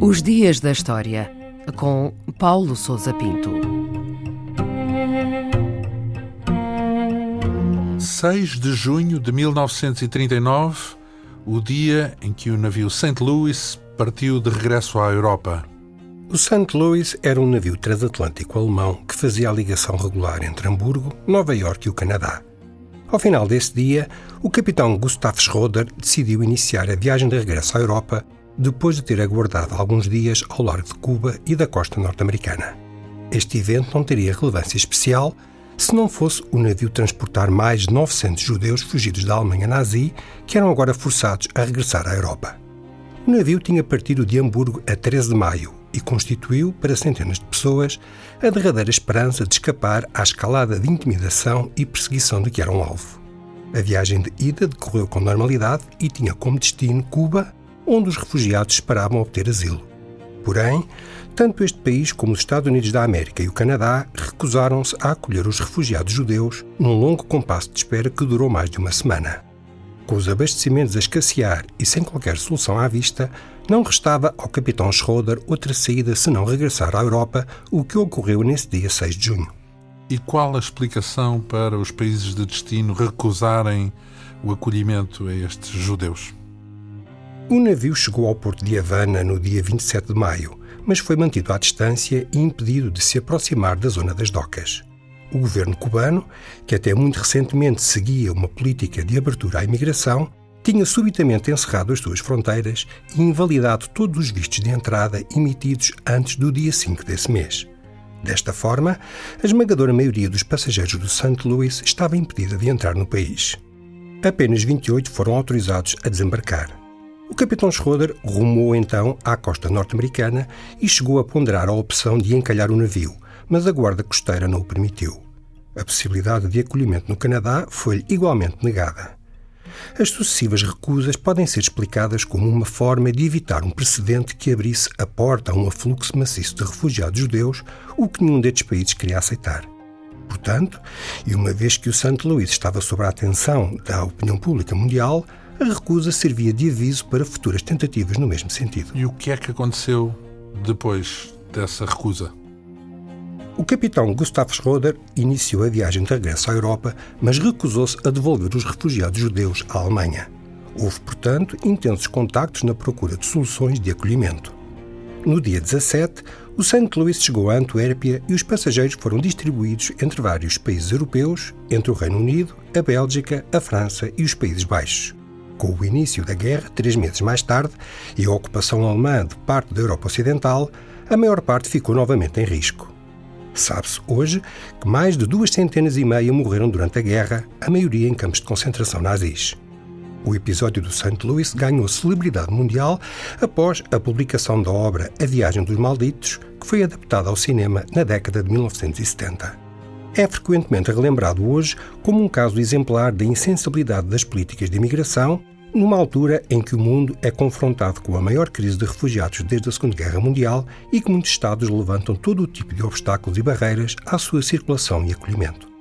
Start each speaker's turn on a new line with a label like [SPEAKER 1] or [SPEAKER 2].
[SPEAKER 1] Os Dias da História, com Paulo Souza Pinto.
[SPEAKER 2] 6 de junho de 1939, o dia em que o navio St. Louis partiu de regresso à Europa.
[SPEAKER 3] O St. Louis era um navio transatlântico alemão que fazia a ligação regular entre Hamburgo, Nova Iorque e o Canadá. Ao final desse dia, o capitão Gustav Schroeder decidiu iniciar a viagem de regresso à Europa depois de ter aguardado alguns dias ao largo de Cuba e da costa norte-americana. Este evento não teria relevância especial se não fosse o navio transportar mais de 900 judeus fugidos da Alemanha nazi que eram agora forçados a regressar à Europa. O navio tinha partido de Hamburgo a 13 de maio e constituiu, para centenas de pessoas, a derradeira esperança de escapar à escalada de intimidação e perseguição de que eram alvo. A viagem de ida decorreu com normalidade e tinha como destino Cuba, onde os refugiados esperavam obter asilo. Porém, tanto este país como os Estados Unidos da América e o Canadá recusaram-se a acolher os refugiados judeus num longo compasso de espera que durou mais de uma semana. Com os abastecimentos a escassear e sem qualquer solução à vista, não restava ao capitão Schroeder outra saída senão regressar à Europa, o que ocorreu nesse dia 6 de junho.
[SPEAKER 2] E qual a explicação para os países de destino recusarem o acolhimento a estes judeus?
[SPEAKER 3] O navio chegou ao porto de Havana no dia 27 de maio, mas foi mantido à distância e impedido de se aproximar da zona das docas. O governo cubano, que até muito recentemente seguia uma política de abertura à imigração, tinha subitamente encerrado as suas fronteiras e invalidado todos os vistos de entrada emitidos antes do dia 5 desse mês. Desta forma, a esmagadora maioria dos passageiros do St. Louis estava impedida de entrar no país. Apenas 28 foram autorizados a desembarcar. O capitão Schroeder rumou então à costa norte-americana e chegou a ponderar a opção de encalhar o navio, mas a guarda costeira não o permitiu. A possibilidade de acolhimento no Canadá foi-lhe igualmente negada. As sucessivas recusas podem ser explicadas como uma forma de evitar um precedente que abrisse a porta a um afluxo maciço de refugiados judeus, o que nenhum destes países queria aceitar. Portanto, e uma vez que o St. Louis estava sob a atenção da opinião pública mundial, a recusa servia de aviso para futuras tentativas no mesmo sentido.
[SPEAKER 2] E o que é que aconteceu depois dessa recusa?
[SPEAKER 3] O capitão Gustav Schroeder iniciou a viagem de regresso à Europa, mas recusou-se a devolver os refugiados judeus à Alemanha. Houve, portanto, intensos contactos na procura de soluções de acolhimento. No dia 17, o St. Louis chegou a Antuérpia e os passageiros foram distribuídos entre vários países europeus, entre o Reino Unido, a Bélgica, a França e os Países Baixos. Com o início da guerra, três meses mais tarde, e a ocupação alemã de parte da Europa Ocidental, a maior parte ficou novamente em risco. Sabe-se hoje que mais de duas centenas e meia morreram durante a guerra, a maioria em campos de concentração nazis. O episódio do St. Louis ganhou celebridade mundial após a publicação da obra A Viagem dos Malditos, que foi adaptada ao cinema na década de 1970 é frequentemente relembrado hoje como um caso exemplar da insensibilidade das políticas de imigração numa altura em que o mundo é confrontado com a maior crise de refugiados desde a Segunda Guerra Mundial e que muitos Estados levantam todo o tipo de obstáculos e barreiras à sua circulação e acolhimento.